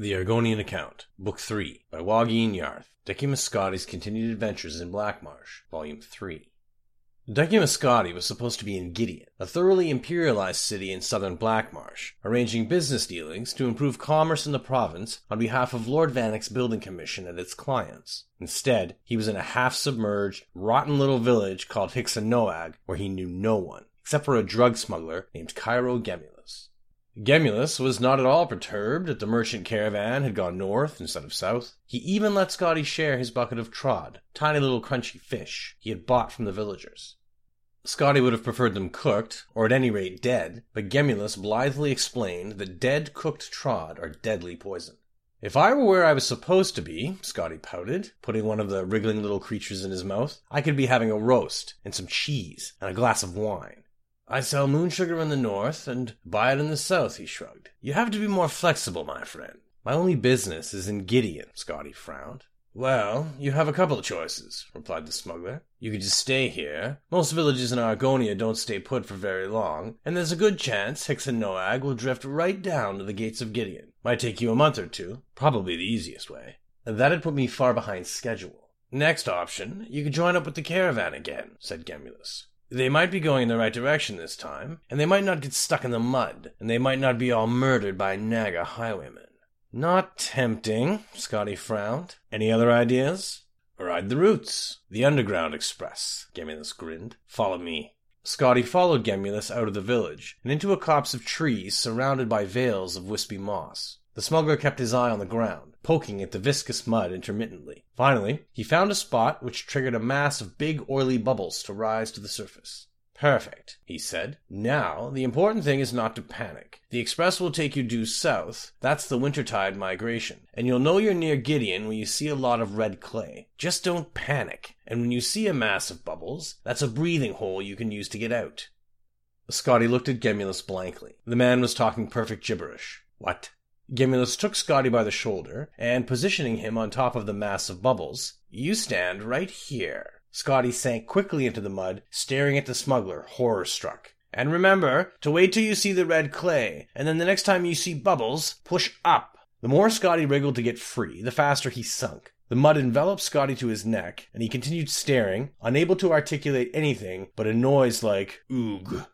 The Argonian Account, Book 3, by Waughin Jarth, Decimus Scotti's Continued Adventures in Blackmarsh, Volume 3. Decimus Scotti was supposed to be in Gideon, a thoroughly imperialized city in southern Blackmarsh, arranging business dealings to improve commerce in the province on behalf of Lord Vanech's building commission and its clients. Instead, he was in a half-submerged, rotten little village called Hixinoag, where he knew no one, except for a drug smuggler named Cairo Gemulus. Gemulus was not at all perturbed that the merchant caravan had gone north instead of south. He even let Scotti share his bucket of trodh, tiny little crunchy fish he had bought from the villagers. Scotti would have preferred them cooked, or at any rate dead, but Gemulus blithely explained that dead cooked trodh are deadly poison. If I were where I was supposed to be, Scotti pouted, putting one of the wriggling little creatures in his mouth, I could be having a roast, and some cheese, and a glass of wine. I sell moon sugar in the north and buy it in the south, he shrugged. You have to be more flexible, my friend. My only business is in Gideon, Scotti frowned. Well, you have a couple of choices, replied the smuggler. You could just stay here. Most villages in Argonia don't stay put for very long, and there's a good chance Hixinoag will drift right down to the gates of Gideon. Might take you a month or two, probably the easiest way. That'd put me far behind schedule. Next option, you could join up with the caravan again, said Gemulus. They might be going in the right direction this time, and they might not get stuck in the mud, and they might not be all murdered by Naga highwaymen. Not tempting, Scotti frowned. Any other ideas? Ride the routes. The Underground Express, Gemulus grinned. Follow me. Scotti followed Gemulus out of the village, and into a copse of trees surrounded by veils of wispy moss. The smuggler kept his eye on the ground, poking at the viscous mud intermittently. Finally, he found a spot which triggered a mass of big oily bubbles to rise to the surface. Perfect, he said. Now, the important thing is not to panic. The express will take you due south. That's the wintertide migration. And you'll know you're near Gideon when you see a lot of red clay. Just don't panic. And when you see a mass of bubbles, that's a breathing hole you can use to get out. Scotti looked at Gemulus blankly. The man was talking perfect gibberish. What? Gemulus took Scotti by the shoulder, and positioning him on top of the mass of bubbles, you stand right here. Scotti sank quickly into the mud, staring at the smuggler, horror struck. And remember to wait till you see the red clay, and then the next time you see bubbles, push up. The more Scotti wriggled to get free, the faster he sunk. The mud enveloped Scotti to his neck, and he continued staring, unable to articulate anything but a noise like oog.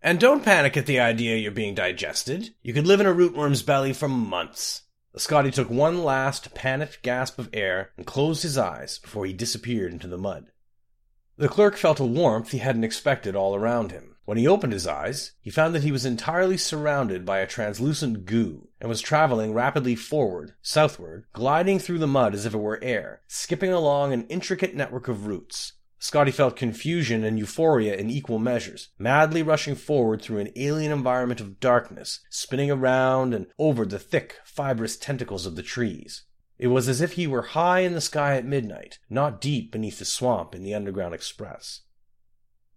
And don't panic at the idea you're being digested. You could live in a rootworm's belly for months. Scotti took one last panicked gasp of air and closed his eyes before he disappeared into the mud. The clerk felt a warmth he hadn't expected all around him. When he opened his eyes, he found that he was entirely surrounded by a translucent goo and was traveling rapidly forward, southward, gliding through the mud as if it were air, skipping along an intricate network of roots. Scotti felt confusion and euphoria in equal measures, madly rushing forward through an alien environment of darkness, spinning around and over the thick, fibrous tentacles of the trees. It was as if he were high in the sky at midnight, not deep beneath the swamp in the Underground Express.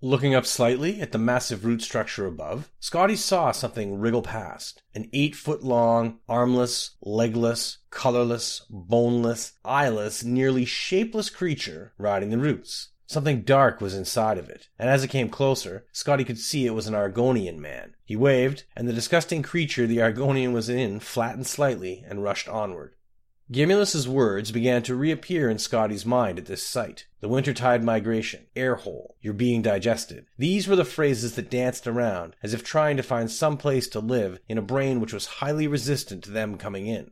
Looking up slightly at the massive root structure above, Scotti saw something wriggle past. An eight foot long, armless, legless, colorless, boneless, eyeless, nearly shapeless creature riding the roots. Something dark was inside of it, and as it came closer, Scotti could see it was an Argonian man. He waved, and the disgusting creature the Argonian was in flattened slightly and rushed onward. Gemulus's words began to reappear in Scotti's mind at this sight. The wintertide migration, air hole, you're being digested. These were the phrases that danced around, as if trying to find some place to live in a brain which was highly resistant to them coming in.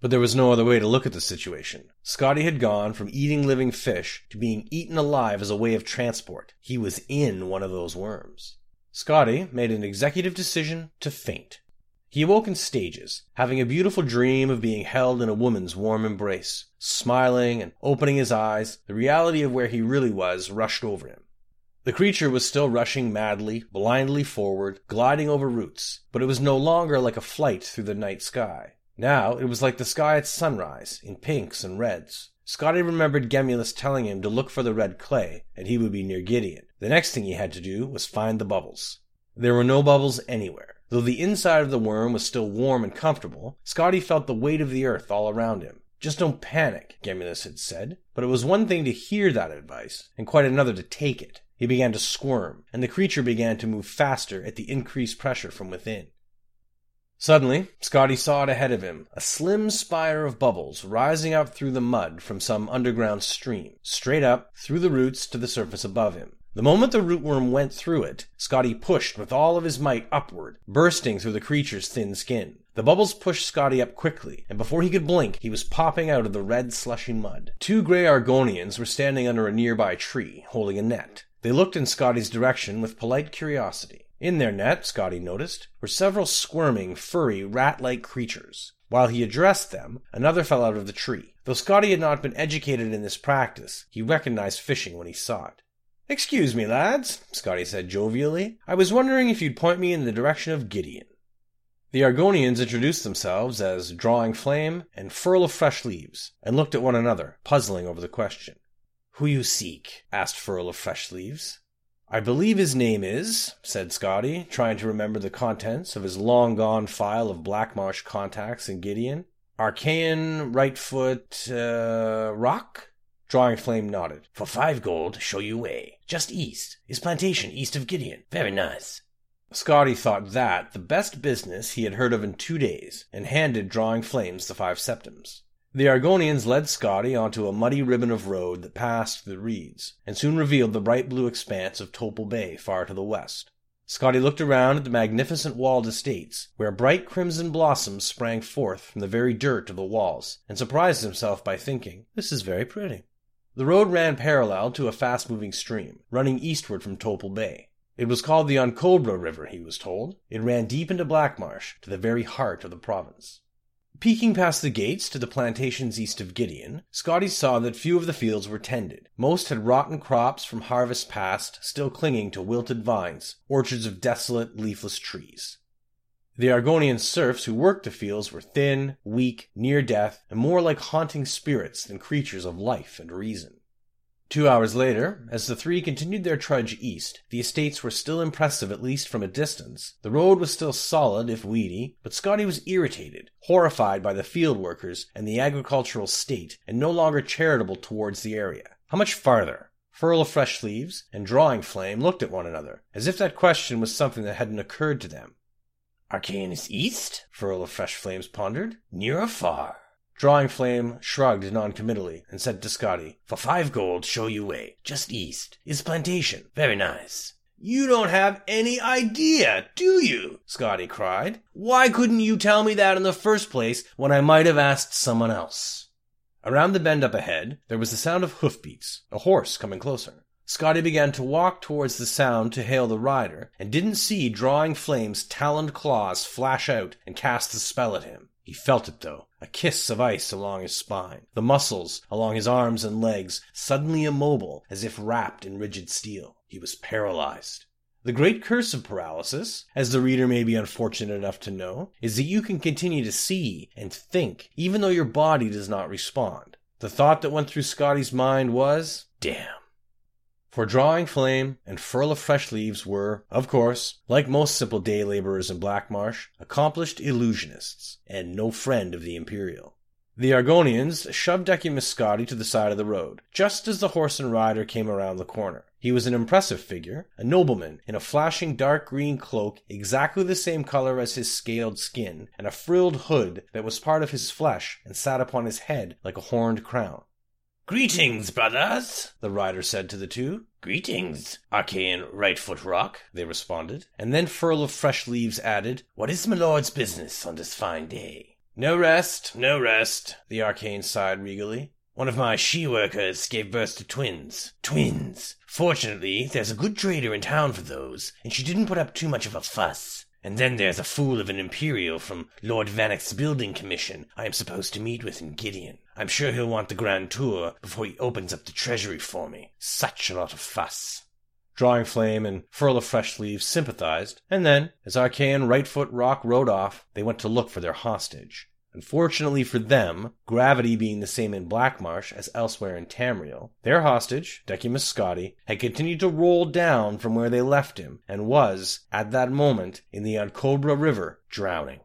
But there was no other way to look at the situation. Scotti had gone from eating living fish to being eaten alive as a way of transport. He was in one of those worms. Scotti made an executive decision to faint. He awoke in stages, having a beautiful dream of being held in a woman's warm embrace. Smiling and opening his eyes, the reality of where he really was rushed over him. The creature was still rushing madly, blindly forward, gliding over roots, but it was no longer like a flight through the night sky. Now it was like the sky at sunrise, in pinks and reds. Scotti remembered Gemulus telling him to look for the red clay, and he would be near Gideon. The next thing he had to do was find the bubbles. There were no bubbles anywhere. Though the inside of the worm was still warm and comfortable, Scotti felt the weight of the earth all around him. Just don't panic, Gemulus had said. But it was one thing to hear that advice, and quite another to take it. He began to squirm, and the creature began to move faster at the increased pressure from within. Suddenly, Scotti saw it ahead of him, a slim spire of bubbles rising up through the mud from some underground stream, straight up, through the roots to the surface above him. The moment the rootworm went through it, Scotti pushed with all of his might upward, bursting through the creature's thin skin. The bubbles pushed Scotti up quickly, and before he could blink, he was popping out of the red slushy mud. Two gray Argonians were standing under a nearby tree, holding a net. They looked in Scotti's direction with polite curiosity. In their net, Scotti noticed, were several squirming, furry, rat-like creatures. While he addressed them, another fell out of the tree. Though Scotti had not been educated in this practice, he recognized fishing when he saw it. Excuse me, lads, Scotti said jovially. I was wondering if you'd point me in the direction of Gideon. The Argonians introduced themselves as Drawing Flame and Furl of Fresh Leaves, and looked at one another, puzzling over the question. Who you seek? asked Furl of Fresh Leaves. I believe his name is, said Scotti, trying to remember the contents of his long gone file of Blackmarsh contacts in Gideon. Archein Rightfoot uh, Rock? Drawing Flame nodded. For five gold, show you way. Just east. His plantation east of Gideon. Very nice. Scotti thought that the best business he had heard of in two days, and handed Drawing Flames the five septims. The Argonians led Scotti onto a muddy ribbon of road that passed the reeds, and soon revealed the bright blue expanse of Topal Bay far to the west. Scotti looked around at the magnificent walled estates, where bright crimson blossoms sprang forth from the very dirt of the walls, and surprised himself by thinking, This is very pretty. The road ran parallel to a fast moving stream, running eastward from Topal Bay. It was called the Onkobra River, he was told. It ran deep into Blackmarsh, to the very heart of the province. Peeking past the gates to the plantations east of Gideon, Scotti saw that few of the fields were tended. Most had rotten crops from harvest past still clinging to wilted vines, orchards of desolate, leafless trees. The Argonian serfs who worked the fields were thin, weak, near death, and more like haunting spirits than creatures of life and reason. Two hours later, as the three continued their trudge east, the estates were still impressive at least from a distance. The road was still solid, if weedy, but Scotti was irritated, horrified by the field workers and the agricultural state, and no longer charitable towards the area. How much farther? Furl of Fresh Leaves and Drawing Flame looked at one another, as if that question was something that hadn't occurred to them. Archein is east? Furl of Fresh Flames pondered. Near or far? Drawing Flame shrugged noncommittally and said to Scotti, For five gold, show you way. Just east. Is plantation. Very nice. You don't have any idea, do you? Scotti cried. Why couldn't you tell me that in the first place when I might have asked someone else? Around the bend up ahead, there was the sound of hoofbeats, a horse coming closer. Scotti began to walk towards the sound to hail the rider, and didn't see Drawing Flame's taloned claws flash out and cast the spell at him. He felt it, though, a kiss of ice along his spine, the muscles along his arms and legs suddenly immobile as if wrapped in rigid steel. He was paralyzed. The great curse of paralysis, as the reader may be unfortunate enough to know, is that you can continue to see and think even though your body does not respond. The thought that went through Scotti's mind was, damn. For Drawing Flame and Furl of Fresh Leaves were, of course, like most simple day laborers in Blackmarsh, accomplished illusionists, and no friend of the Imperial. The Argonians shoved Decimus Scotti to the side of the road, just as the horse and rider came around the corner. He was an impressive figure, a nobleman in a flashing dark green cloak exactly the same color as his scaled skin, and a frilled hood that was part of his flesh and sat upon his head like a horned crown. Greetings, brothers, the rider said to the two. Greetings, Archein Rightfoot Rock, they responded, and then Furl of Fresh Leaves added, What is my lord's business on this fine day? No rest, no rest, the Archein sighed regally. One of my she-workers gave birth to twins. Twins! Fortunately, there's a good trader in town for those, and she didn't put up too much of a fuss. And then there's a fool of an Imperial from Lord Vanech's building commission I am supposed to meet with in Gideon. I'm sure he'll want the grand tour before he opens up the treasury for me. Such a lot of fuss. Drawing Flame and Furl of Fresh Leaves sympathized, and then, as Arkay and Rightfoot Rock rode off, they went to look for their hostage. Unfortunately for them, gravity being the same in Blackmarsh as elsewhere in Tamriel, their hostage, Decimus Scotti, had continued to roll down from where they left him, and was, at that moment, in the Onkobra River, drowning.